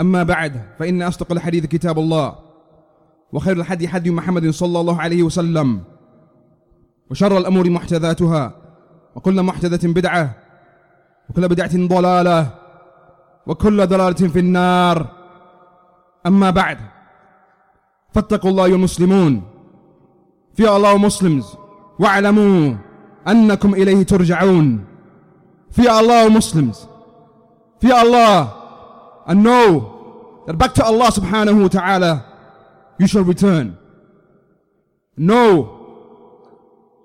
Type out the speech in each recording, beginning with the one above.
أما بعد فإن أصدق الحديث كتاب الله وخير الحدي حدي محمد صلى الله عليه وسلم وشر الأمور محدثاتها وكل محدثة بدعة وكل بدعة ضلالة وكل ضلالة في النار. أما بعد فاتقوا الله يا المسلمون في الله Muslims واعلموا أنكم إليه ترجعون. في Allah Muslims في Allah and know that back to Allah subhanahu wa ta'ala you shall return. Know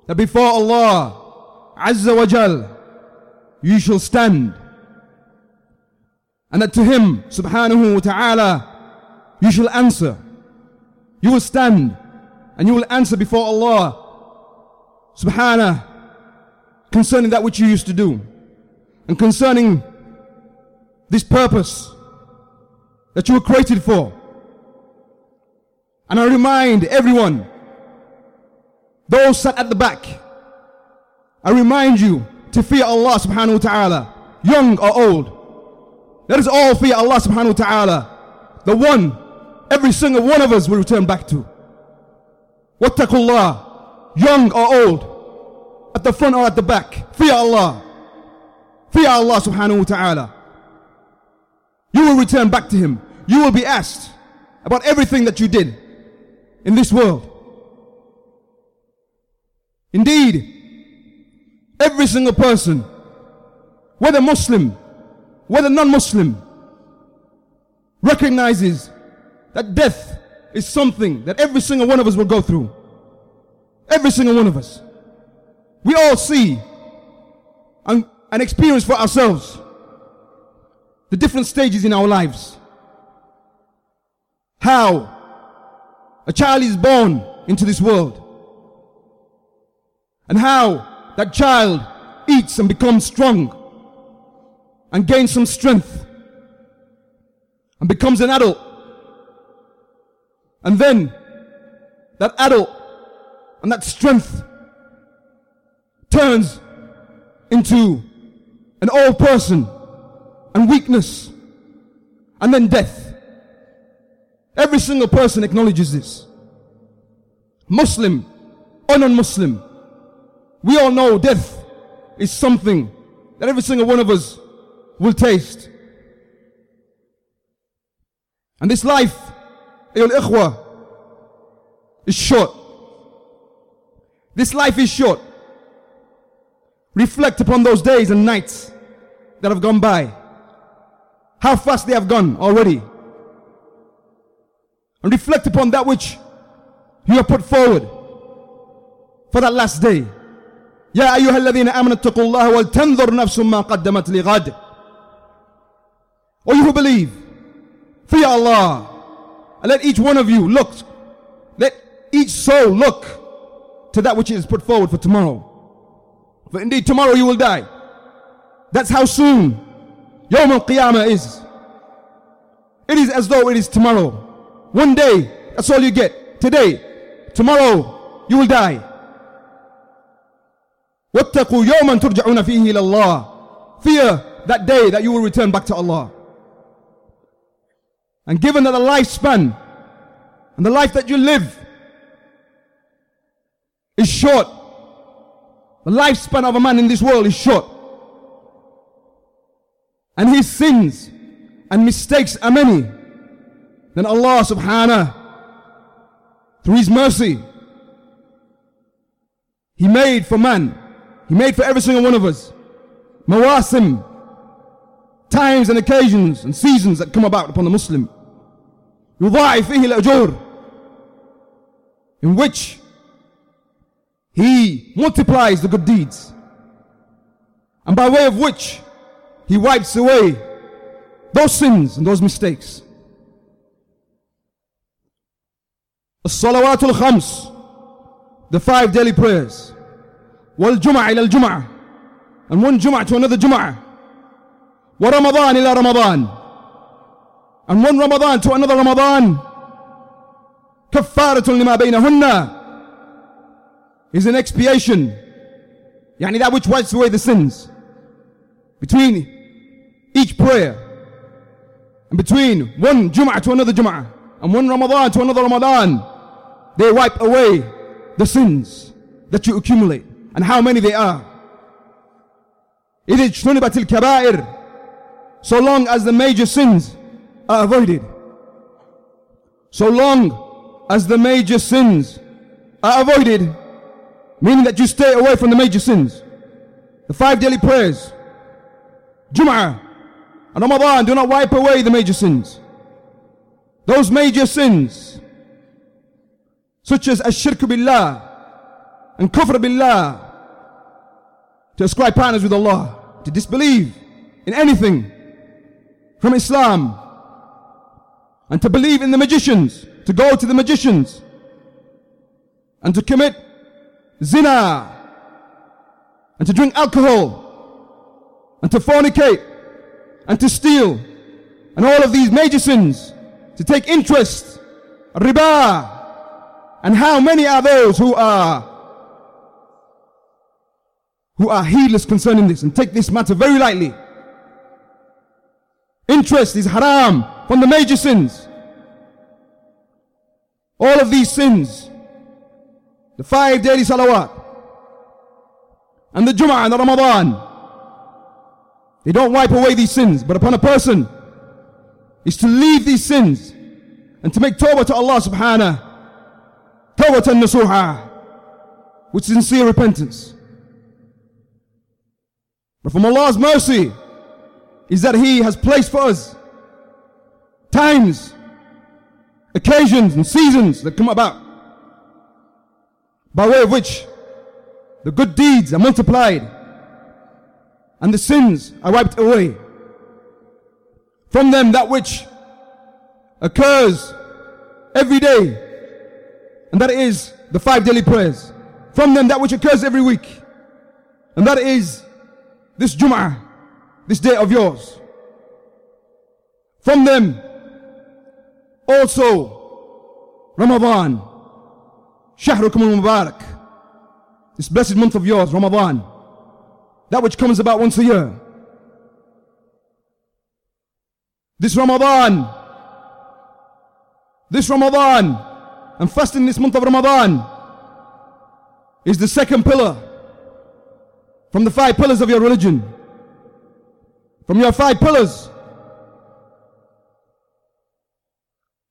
that before Allah Azza wa Jal you shall stand. And that to Him subhanahu wa ta'ala you shall answer. You will stand and you will answer before Allah subhanahu concerning that which you used to do and concerning this purpose that you were created for. And I remind everyone, those sat at the back, I remind you to fear Allah subhanahu wa ta'ala, young or old. Let us all fear Allah subhanahu wa ta'ala, the one every single one of us will return back to. Wattaqullah, young or old, at the front or at the back, fear Allah. Fear Allah subhanahu wa ta'ala. You will return back to Him. You will be asked about everything that you did in this world. Indeed, every single person, whether Muslim, whether non-Muslim, recognizes that death is something that every single one of us will go through. Every single one of us. We all see and, and experience for ourselves the different stages in our lives. How a child is born into this world. And how that child eats and becomes strong and gains some strength and becomes an adult. And then that adult and that strength turns into an old person and weakness and then death. Every single person acknowledges this. Muslim or non-Muslim. We all know death is something that every single one of us will taste. And this life, ayyul ikhwa, is short. This life is short. Reflect upon those days and nights that have gone by How fast they have gone already. And reflect upon that which you have put forward for that last day. يا أيها الذين آمنوا اتقوا الله ولتنظر نفس ما قدمت لغد. O you who believe, fear Allah. And let each one of you look, let each soul look to that which is put forward for tomorrow. For indeed tomorrow you will die. That's how soon Yawm al-Qiyamah is. It is as though it is tomorrow. One day, that's all you get. Today, tomorrow, you will die. واتقوا يوما ترجعون فيه إلى الله. Fear that day that you will return back to Allah. And given that the lifespan and the life that you live is short, the lifespan of a man in this world is short. and his sins and mistakes are many, then Allah subhanahu through his mercy he made for man, he made for every single one of us mawasim, times and occasions and seasons that come about upon the Muslim. In which he multiplies the good deeds, and by way of which he wipes away those sins and those mistakes. الصلوات الخمس the five daily prayers والجمعة إلى الجمعة and one جمعة to another جمعة ورمضان إلى رمضان and one Ramadan to another Ramadan كفارة لما بينهن is an expiation يعني that which wipes away the sins between each prayer and between one Jum'ah to another Jum'ah and one Ramadan to another Ramadan they wipe away the sins that you accumulate and how many they are إذ اجتنبت الكبائر so long as the major sins are avoided so long as the major sins are avoided meaning that you stay away from the major sins the five daily prayers Jum'ah and Ramadan do not wipe away the major sins. Those major sins such as ash-shirk billah and kufr billah to ascribe partners with Allah to disbelieve in anything from Islam and to believe in the magicians to go to the magicians and to commit zina and to drink alcohol and to fornicate and to steal and all of these major sins to take interest riba and how many are those who are who are heedless concerning this and take this matter very lightly. Interest is haram from the major sins. All of these sins the five daily salawat and the Jum'ah and the Ramadan they don't wipe away these sins, but upon a person is to leave these sins and to make tawbah to Allah subhanahu tawbah nasuha with sincere repentance. But from Allah's mercy is that He has placed for us times, occasions, and seasons that come about by way of which the good deeds are multiplied and the sins are wiped away. From them that which occurs every day, and that is the five daily prayers. From them that which occurs every week, and that is this Jum'ah, this day of yours. From them also Ramadan, Shahrukum al-Mubarak, this blessed month of yours, Ramadan that which comes about once a year. This Ramadan, this Ramadan, and fasting this month of Ramadan is the second pillar from the five pillars of your religion. From your five pillars.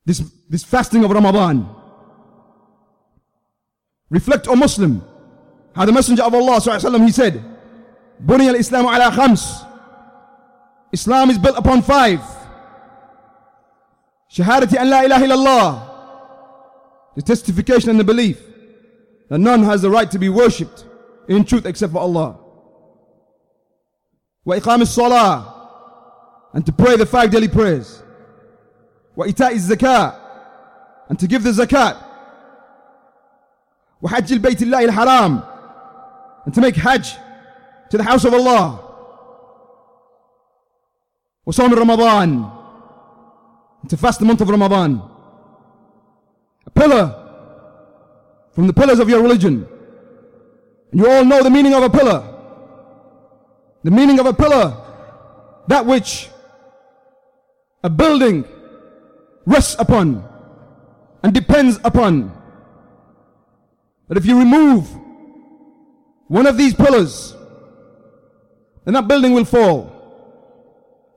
This, this fasting of Ramadan. Reflect, O Muslim, how the Messenger of Allah he said, Bunyal Islam ala khams. Islam is built upon five. Shahadati an la ilaha illallah. The testification and the belief that none has the right to be worshipped in truth except for Allah. Wa iqam salah and to pray the five daily prayers. Wa ita'i zakat and to give the zakat. Wa hajj al-bayt al-haram and to make hajj to the house of Allah. وصوم Ramadan. To fast the month of Ramadan. A pillar from the pillars of your religion. And you all know the meaning of a pillar. The meaning of a pillar. That which a building rests upon and depends upon. That if you remove one of these pillars, then that building will fall.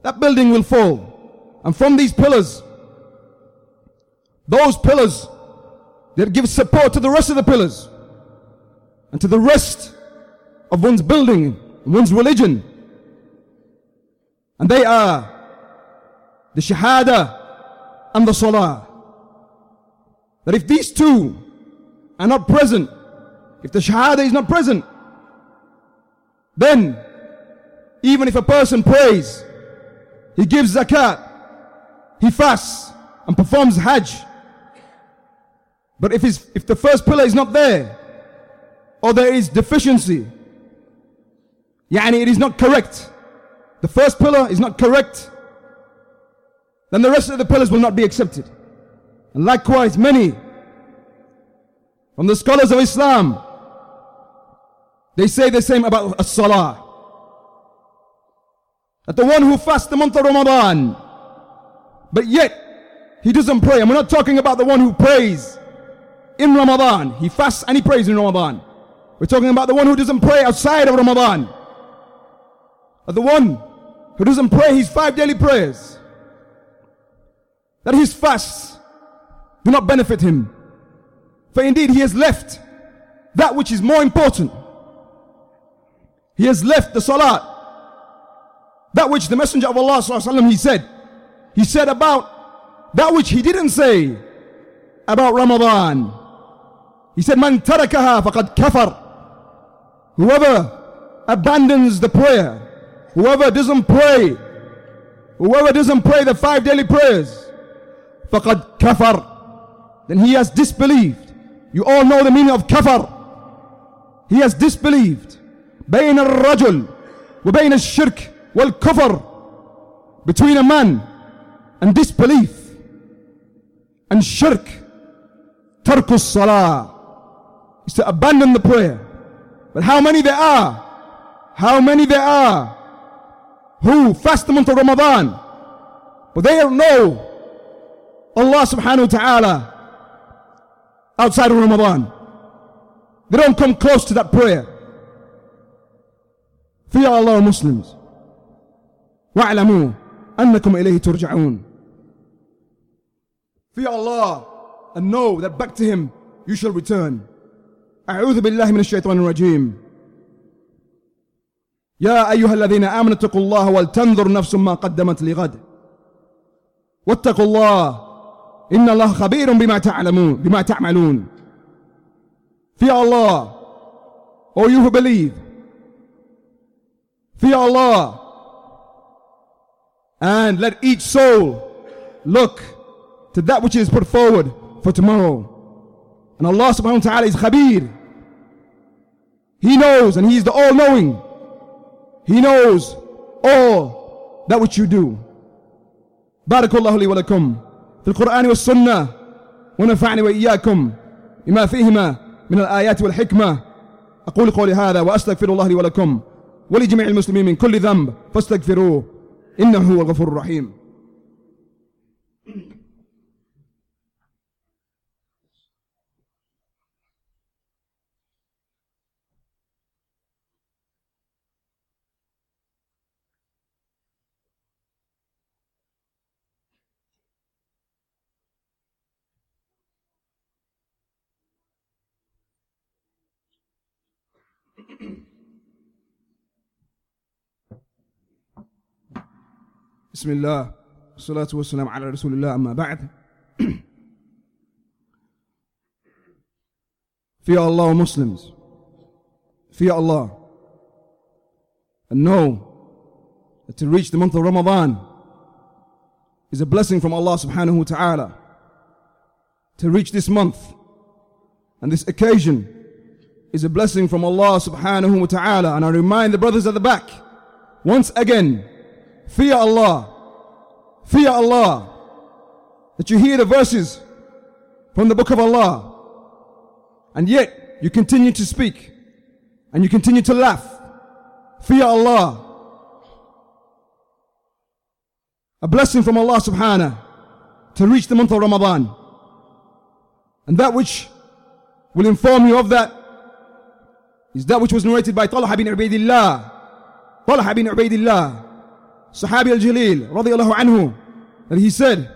That building will fall. And from these pillars, those pillars that give support to the rest of the pillars and to the rest of one's building, one's religion. And they are the Shahada and the Salah. That if these two are not present, if the Shahada is not present, then even if a person prays, he gives zakat, he fasts and performs hajj. But if, his, if the first pillar is not there, or there is deficiency, yani it is not correct, the first pillar is not correct, then the rest of the pillars will not be accepted. And likewise, many from the scholars of Islam, they say the same about as-salah. That the one who fasts the month of Ramadan, but yet he doesn't pray. And we're not talking about the one who prays in Ramadan. He fasts and he prays in Ramadan. We're talking about the one who doesn't pray outside of Ramadan. Or the one who doesn't pray his five daily prayers. That his fasts do not benefit him. For indeed he has left that which is more important. He has left the salat. That which the Messenger of Allah وسلم, he said. He said about that which he didn't say about Ramadan. He said, Man tarakaha faqad kafar. Whoever abandons the prayer, whoever doesn't pray, whoever doesn't pray the five daily prayers, faqad kafar. Then he has disbelieved. You all know the meaning of kafar. He has disbelieved. بين الرجل وبين الشرك wal kufr between a man and disbelief and shirk tarkus salah is to abandon the prayer but how many there are how many there are who fast the month of Ramadan but they don't know Allah subhanahu wa ta'ala outside of Ramadan. They don't come close to that prayer. Fear Allah Muslims. واعلموا أنكم إليه ترجعون Fear Allah and know that back to Him you shall return. أعوذ بالله من الشيطان الرجيم. يا أيها الذين آمنوا اتقوا الله ولتنظر نفس ما قدمت لغد. واتقوا الله إن الله خبير بما تعلمون بما تعملون. Fear Allah, O you who believe. Fear Allah and let each soul look to that which is put forward for tomorrow. And Allah subhanahu wa ta'ala is khabir. He knows and He is the all knowing. He knows all that which you do. بارك الله لي ولكم في القرآن والسنة ونفعني وإياكم بما فيهما من الآيات والحكمة أقول قولي هذا وأستغفر الله لي ولكم ولجميع المسلمين من كل ذنب فاستغفروه إنه هو الغفور الرحيم. بسم الله والصلاة والسلام على رسول الله أما بعد Fear Allah Muslims Fear Allah and know that to reach the month of Ramadan is a blessing from Allah subhanahu wa ta'ala to reach this month and this occasion is a blessing from Allah subhanahu wa ta'ala and I remind the brothers at the back once again Fear Allah. Fear Allah. That you hear the verses from the book of Allah. And yet you continue to speak. And you continue to laugh. Fear Allah. A blessing from Allah subhanahu wa ta'ala to reach the month of Ramadan. And that which will inform you of that is that which was narrated by Talha bin Ubaidillah. Talha bin Ubaidillah. Sahabi al-Jalil radiallahu anhu that he said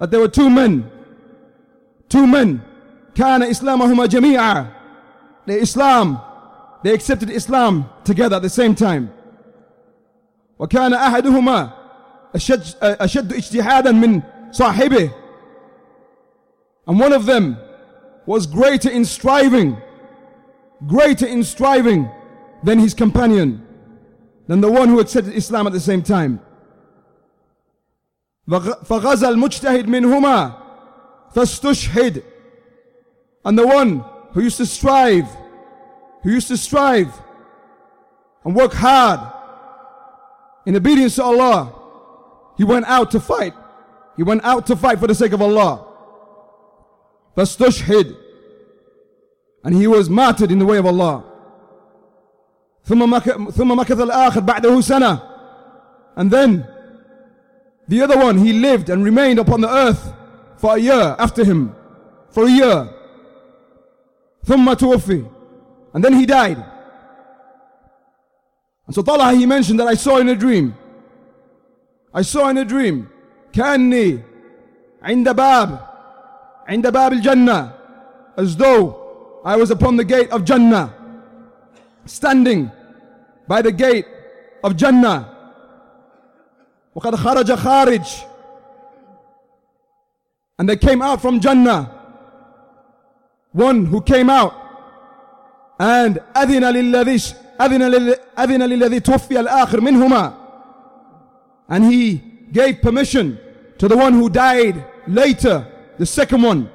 that there were two men two men كان إسلامهما جميعا the Islam they accepted Islam together at the same time وكان أحدهما أشد, أشد اجتهادا من صاحبه and one of them was greater in striving greater in striving than his companion than the one who accepted Islam at the same time فغزا المجتهد منهما فاستشهد and the one who used to strive who used to strive and work hard in obedience to Allah he went out to fight he went out to fight for the sake of Allah فاستشهد and he was martyred in the way of Allah ثم ثم مكث الآخر بعده سنة and then the other one, he lived and remained upon the earth for a year after him. For a year. ثم توفي. And then he died. And so Talha, he mentioned that I saw in a dream. I saw in a dream. كأني عند باب عند باب الجنة as though I was upon the gate of Jannah standing by the gate of Jannah وقد خرج خارج and they came out from Jannah one who came out and أذن للذي أذن أذن للذي توفي الآخر منهما and he gave permission to the one who died later the second one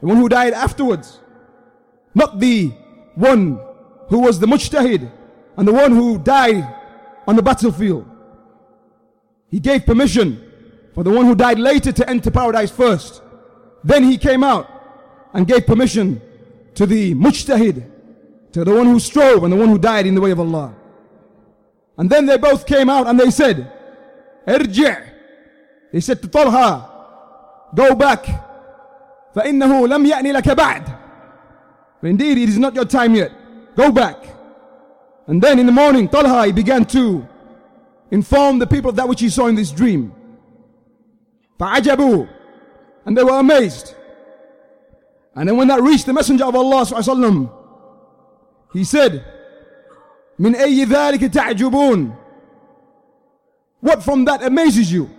the one who died afterwards not the one who was the mujtahid and the one who died on the battlefield he gave permission for the one who died later to enter paradise first. Then he came out and gave permission to the mujtahid, to the one who strove and the one who died in the way of Allah. And then they both came out and they said, Irji' They said to Talha, go back. فإنه لم يأني لك بعد. Indeed, it is not your time yet. Go back. And then in the morning, Talha he began to inform the people of that which he saw in this dream. فَعَجَبُوا And they were amazed. And then when that reached the Messenger of Allah وسلم, he said, مِنْ أَيِّ ذَلِكَ تَعْجُبُونَ What from that amazes you?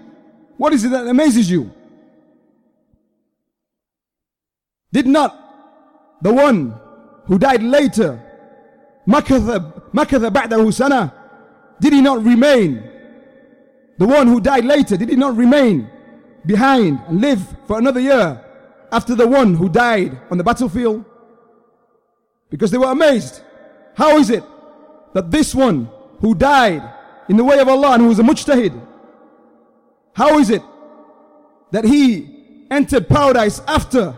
What is it that amazes you? Did not the one who died later مكث مكث بعده سنة did he not remain? The one who died later, did he not remain behind and live for another year after the one who died on the battlefield? Because they were amazed. How is it that this one who died in the way of Allah and who was a mujtahid, how is it that he entered paradise after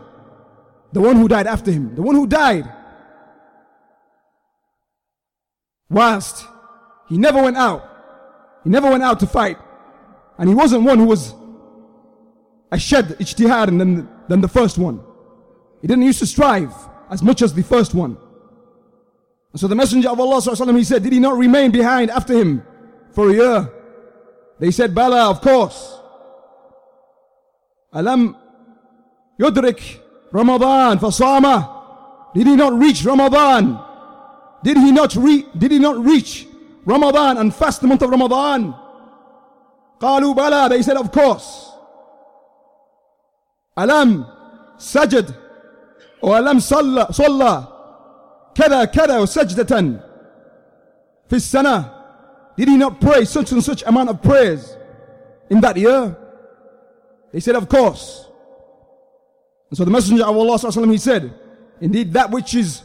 the one who died after him? The one who died whilst he never went out. He never went out to fight. And he wasn't one who was a shed ijtihad than, than the first one. He didn't used to strive as much as the first one. And so the Messenger of Allah وسلم, he said, did he not remain behind after him for a year? They said, Bala, of course. Alam yudrik Ramadan fasama. Did he not reach Ramadan? Did he not re- did he not reach Ramadan and fast the month of Ramadan? قالوا بلى they said of course ألم سجد وألم صلى صلى كذا كذا وسجدة في السنة did he not pray such and such amount of prayers in that year they said of course and so the messenger of Allah he said indeed that which is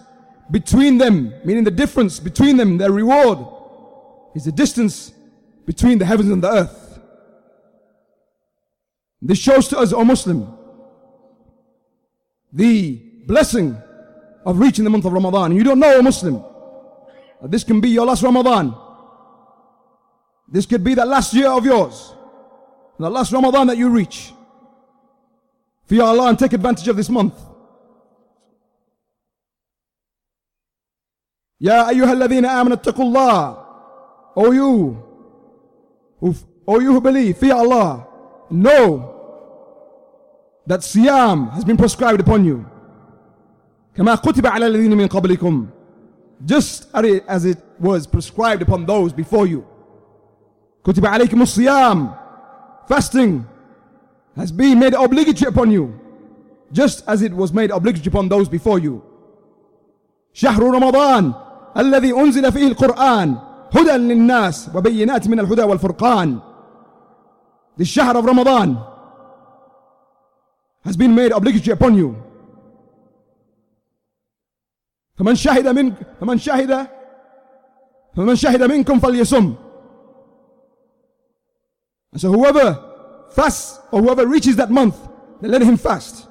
between them meaning the difference between them their reward is the distance between the heavens and the earth. This shows to us, O Muslim, the blessing of reaching the month of Ramadan. You don't know, O Muslim, that this can be your last Ramadan. This could be the last year of yours. The last Ramadan that you reach. Fear Allah and take advantage of this month. يا أيها الذين آمنوا اتقوا الله O you, who, O you who believe, fear Allah, know that Siyam has been prescribed upon you. كما كتب على الذين من قبلكم just as it was prescribed upon those before you كتب عليكم الصيام fasting has been made obligatory upon you just as it was made obligatory upon those before you شهر رمضان الذي أنزل فيه القرآن هدى للناس وبينات من الهدى والفرقان The shahr of Ramadan has been made obligatory upon you. فمن شهد من فمن شهد فمن شهد منكم فليصم. And so whoever fasts or whoever reaches that month, then let him fast.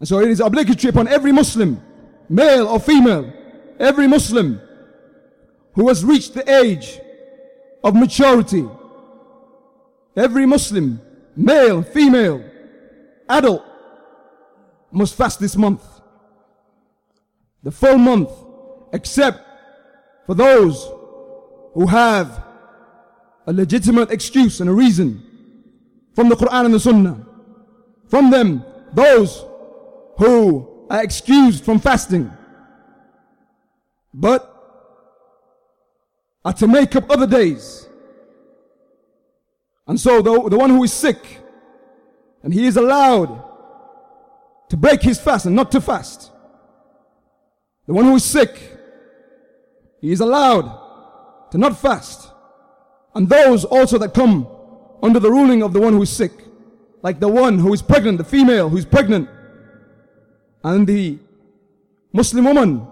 And so it is obligatory upon every Muslim, male or female, every Muslim who has reached the age of maturity, every Muslim, male, female, adult, must fast this month. The full month, except for those who have a legitimate excuse and a reason from the Quran and the Sunnah. From them, those who are excused from fasting, but are to make up other days. And so the, the one who is sick, and he is allowed to break his fast and not to fast. The one who is sick, he is allowed to not fast. And those also that come under the ruling of the one who is sick, like the one who is pregnant, the female who is pregnant, and the Muslim woman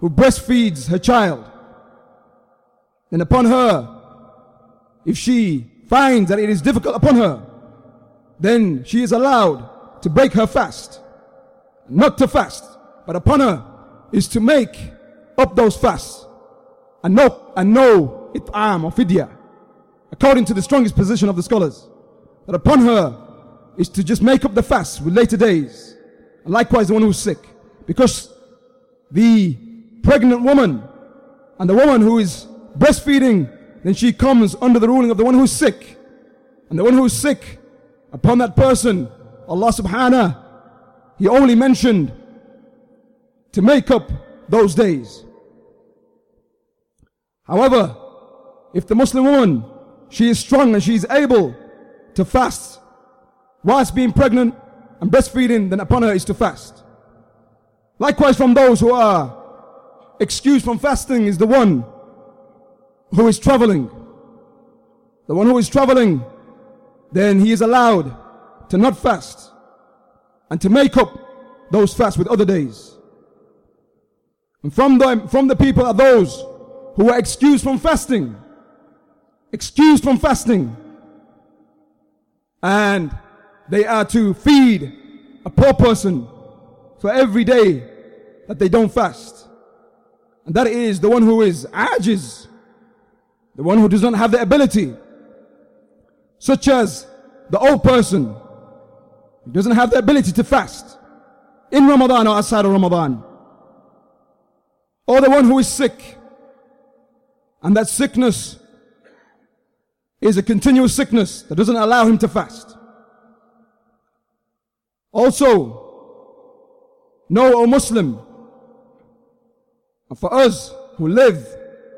who breastfeeds her child, then upon her, if she finds that it is difficult upon her, then she is allowed to break her fast. Not to fast, but upon her is to make up those fasts. And no, and no it'am or fidya. According to the strongest position of the scholars. That upon her is to just make up the fast with later days. And likewise the one who's sick. Because the pregnant woman and the woman who is breastfeeding, then she comes under the ruling of the one who's sick. And the one who's sick, upon that person, Allah subhanahu, He only mentioned to make up those days. However, if the Muslim woman, she is strong and she is able to fast whilst being pregnant and breastfeeding, then upon her is to fast. Likewise from those who are excused from fasting is the one who is traveling. The one who is traveling, then he is allowed to not fast and to make up those fasts with other days. And from from the people are those who are excused from fasting. Excused from fasting. And they are to feed a poor person for every day that they don't fast. And that is the one who is ajiz, the one who does not have the ability, such as the old person. Who doesn't have the ability to fast. In Ramadan or outside of Ramadan, or the one who is sick, and that sickness is a continuous sickness that doesn't allow him to fast. Also, know, O Muslim, and for us who live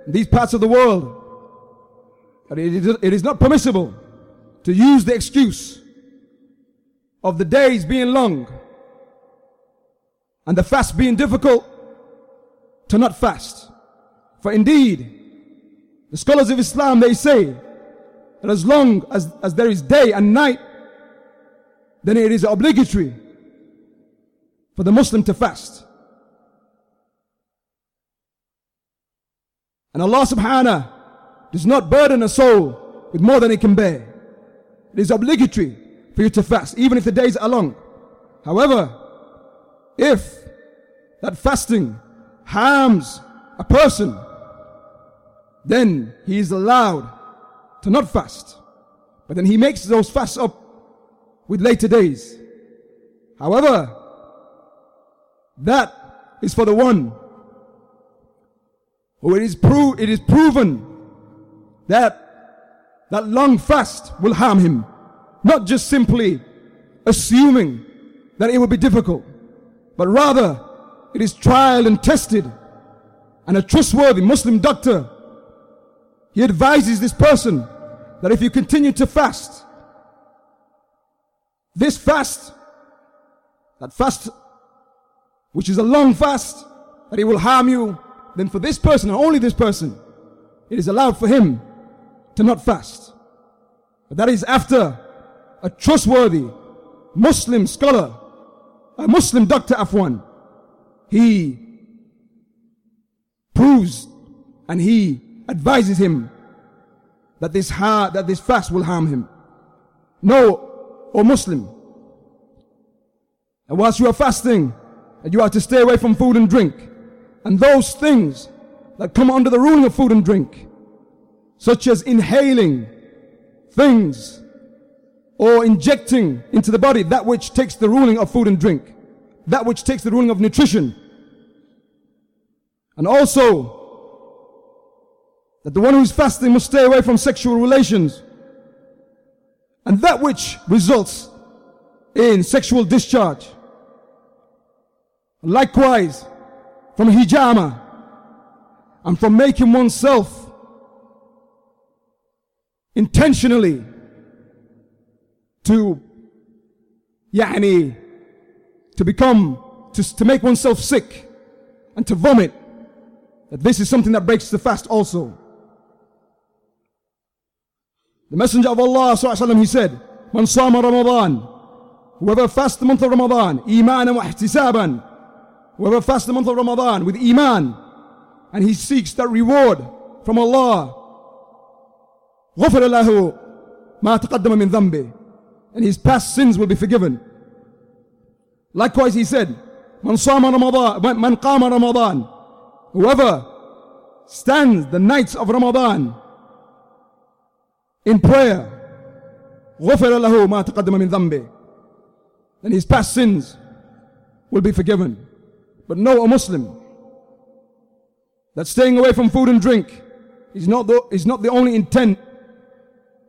in these parts of the world, it is not permissible to use the excuse of the days being long and the fast being difficult to not fast. For indeed, the scholars of Islam, they say that as long as, as there is day and night, then it is obligatory for the Muslim to fast. And Allah subhanahu does not burden a soul with more than it can bear. It is obligatory for you to fast, even if the days are long. However, if that fasting harms a person, then he is allowed to not fast. But then he makes those fasts up with later days. However, that is for the one who it is, pro- it is proven that that long fast will harm him. Not just simply assuming that it will be difficult, but rather it is tried and tested. And a trustworthy Muslim doctor, he advises this person that if you continue to fast, this fast, that fast, which is a long fast, that it will harm you, then for this person and only this person, it is allowed for him to not fast. But that is after a trustworthy Muslim scholar, a Muslim doctor Afwan, he proves and he advises him that this ha- that this fast will harm him. No, O Muslim. And whilst you are fasting, and you are to stay away from food and drink, and those things that come under the ruling of food and drink, such as inhaling things or injecting into the body that which takes the ruling of food and drink, that which takes the ruling of nutrition. And also, that the one who is fasting must stay away from sexual relations and that which results in sexual discharge. Likewise, from hijama and from making oneself intentionally to يعني to become to, to make oneself sick and to vomit that this is something that breaks the fast also the messenger of Allah وسلم, he said من صام رمضان whoever fasts the month of Ramadan إيمانا واحتسابا whoever fasts the month of Ramadan with iman and he seeks that reward from Allah غفر له ما تقدم من ذنبه and his past sins will be forgiven. Likewise, he said, من صام رمضان من قام رمضان whoever stands the nights of Ramadan in prayer غفر له ما تقدم من ذنبه then his past sins will be forgiven. But no, a Muslim that staying away from food and drink is not the, is not the only intent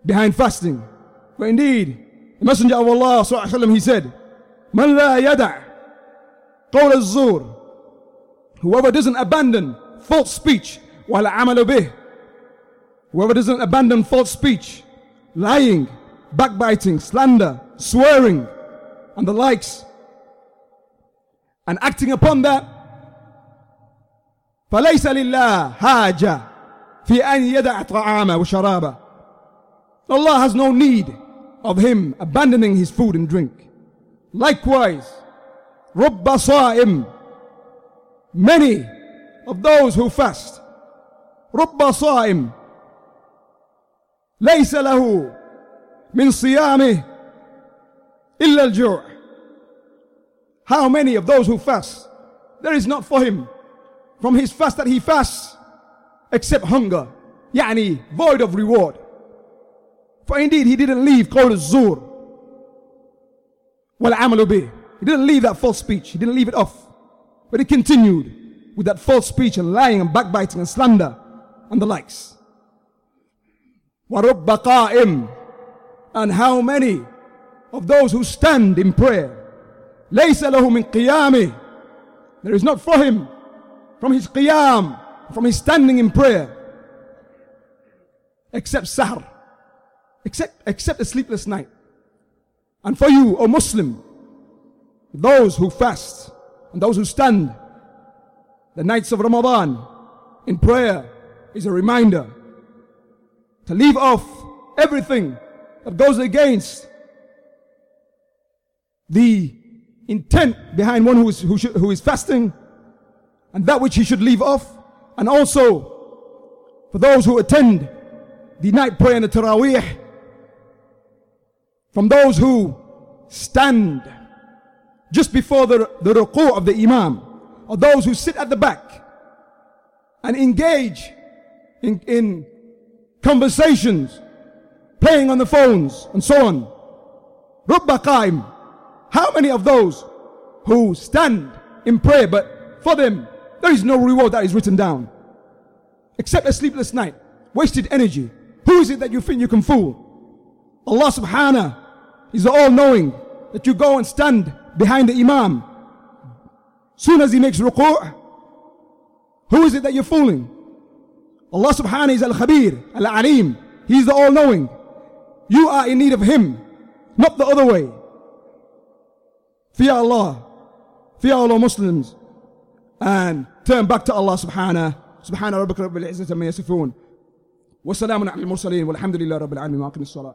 behind fasting. But indeed, the Messenger of Allah وسلم, he said, من لا يدع قول الزور Whoever doesn't abandon false speech while عمل به Whoever doesn't abandon false speech, lying, backbiting, slander, swearing, and the likes, and acting upon that, فليس لله حاجة في أن يدع طعامه وشرابه. Allah has no need of him abandoning his food and drink. Likewise, رب صائم many of those who fast رب صائم ليس له من صيامه إلا الجوع how many of those who fast? There is not for him from his fast that he fasts except hunger, yani void of reward. For indeed he didn't leave qawl الزور well به. He didn't leave that false speech. He didn't leave it off. But he continued with that false speech and lying and backbiting and slander and the likes. وَرُبَّ قَائِمٍ And how many of those who stand in prayer لَيْسَ لَهُ مِنْ قِيَامِهِ There is not for him from his qiyam, from his standing in prayer, except sahr, except, except a sleepless night. And for you, O Muslim, those who fast and those who stand the nights of Ramadan in prayer is a reminder to leave off everything that goes against the intent behind one who is, who, should, who is fasting and that which he should leave off. And also for those who attend the night prayer and the Taraweeh from those who stand just before the, the ruku of the imam, or those who sit at the back and engage in, in conversations, playing on the phones, and so on. Rubba. How many of those who stand in prayer, but for them, there is no reward that is written down. Except a sleepless night, wasted energy. Who is it that you think you can fool? Allah subhanahu is all knowing that you go and stand behind the imam Soon as he makes ruku', who is it that you're fooling? Allah subhanahu is al-khabir, al-alim. He's the all-knowing. You are in need of him, not the other way Fear Allah. Fear Allah Muslims. And turn back to Allah subhanahu. سبحان ربك رب العزة ما يصفون وسلام على المرسلين والحمد لله رب العالمين واقم الصلاة